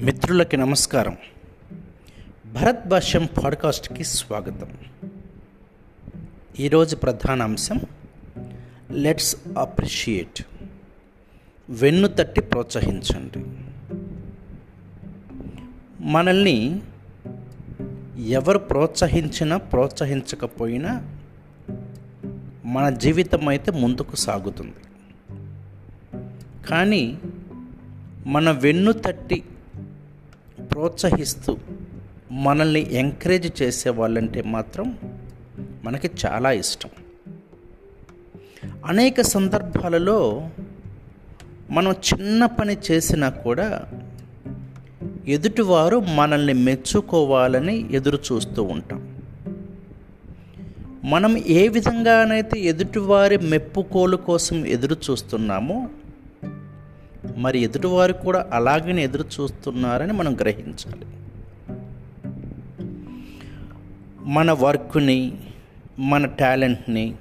మిత్రులకి నమస్కారం. భరత్ భాష్యం పాడ్కాస్ట్కి స్వాగతం. ఈరోజు ప్రధాన అంశం లెట్స్ అప్రిషియేట్ వెన్ను తట్టి ప్రోత్సహించండి. మనల్ని ఎవరు ప్రోత్సహించినా ప్రోత్సహించకపోయినా మన జీవితం అయితే ముందుకు సాగుతుంది. కానీ మన వెన్ను తట్టి ప్రోత్సహిస్తూ మనల్ని ఎంకరేజ్ చేసే వాళ్ళంటే మాత్రం మనకి చాలా ఇష్టం. అనేక సందర్భాలలో మనం చిన్న పని చేసినా కూడా ఎదుటివారు మనల్ని మెచ్చుకోవాలని ఎదురు చూస్తూ ఉంటాం. మనం ఏ విధంగానైతే ఎదుటివారి మెప్పుకోలు కోసం ఎదురు చూస్తున్నామో మరి ఎదుటివారు కూడా అలాగనే ఎదురు చూస్తున్నారని మనం గ్రహించాలి. మన వర్క్ని మన టాలెంట్ని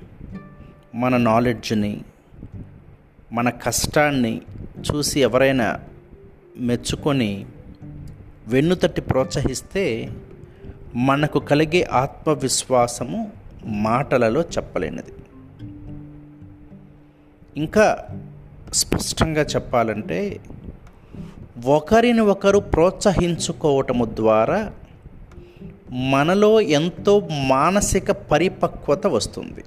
మన నాలెడ్జ్ని మన కష్టాన్ని చూసి ఎవరైనా మెచ్చుకొని వెన్నుతట్టి ప్రోత్సహిస్తే మనకు కలిగే ఆత్మవిశ్వాసము మాటలలో చెప్పలేనిది. ఇంకా స్పష్టంగా చెప్పాలంటే ఒకరిని ఒకరు ప్రోత్సహించుకోవటము ద్వారా మనలో ఎంతో మానసిక పరిపక్వత వస్తుంది.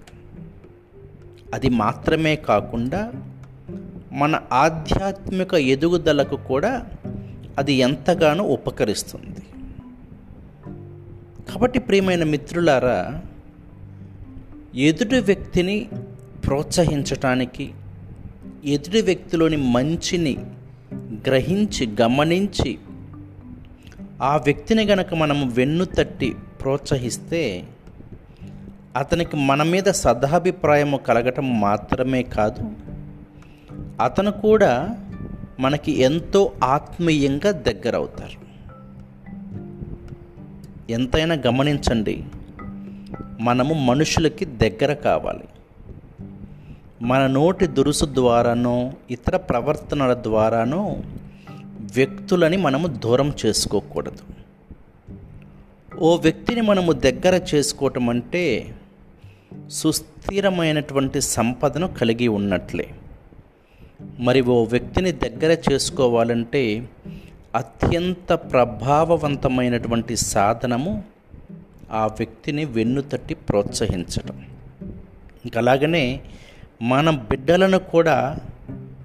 అది మాత్రమే కాకుండా మన ఆధ్యాత్మిక ఎదుగుదలకు కూడా అది ఎంతగానో ఉపకరిస్తుంది. కాబట్టి ప్రియమైన మిత్రులారా ఎదుటి వ్యక్తిని ప్రోత్సహించటానికి ఎదుటి వ్యక్తిలోని మంచిని గ్రహించి గమనించి ఆ వ్యక్తిని గనక మనము వెన్ను తట్టి ప్రోత్సహిస్తే అతనికి మన మీద సదాభిప్రాయము కలగటం మాత్రమే కాదు అతను కూడా మనకి ఎంతో ఆత్మీయంగా దగ్గరవుతారు. ఎంతైనా గమనించండి మనము మనుషులకి దగ్గర కావాలి. మన నోటి దురుసు ద్వారానో ఇతర ప్రవర్తనల ద్వారానో వ్యక్తులని మనము దూరం చేసుకోకూడదు. ఓ వ్యక్తిని మనము దగ్గర చేసుకోవటం అంటే సుస్థిరమైనటువంటి సంపదను కలిగి ఉన్నట్లే. మరి ఓ వ్యక్తిని దగ్గర చేసుకోవాలంటే అత్యంత ప్రభావవంతమైనటువంటి సాధనము ఆ వ్యక్తిని వెన్నుతట్టి ప్రోత్సహించడం ఇంకా అలాగనే మన బిడ్డలను కూడా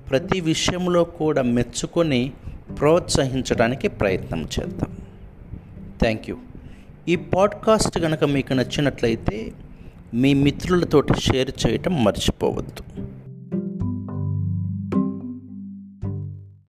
ప్రతి విషయంలో కూడా మెచ్చుకొని ప్రోత్సహించడానికి ప్రయత్నం చేద్దాం. థ్యాంక్ యూ ఈ పాడ్కాస్ట్ కనుక మీకు నచ్చినట్లయితే మీ మిత్రులతోటి షేర్ చేయటం మర్చిపోవద్దు.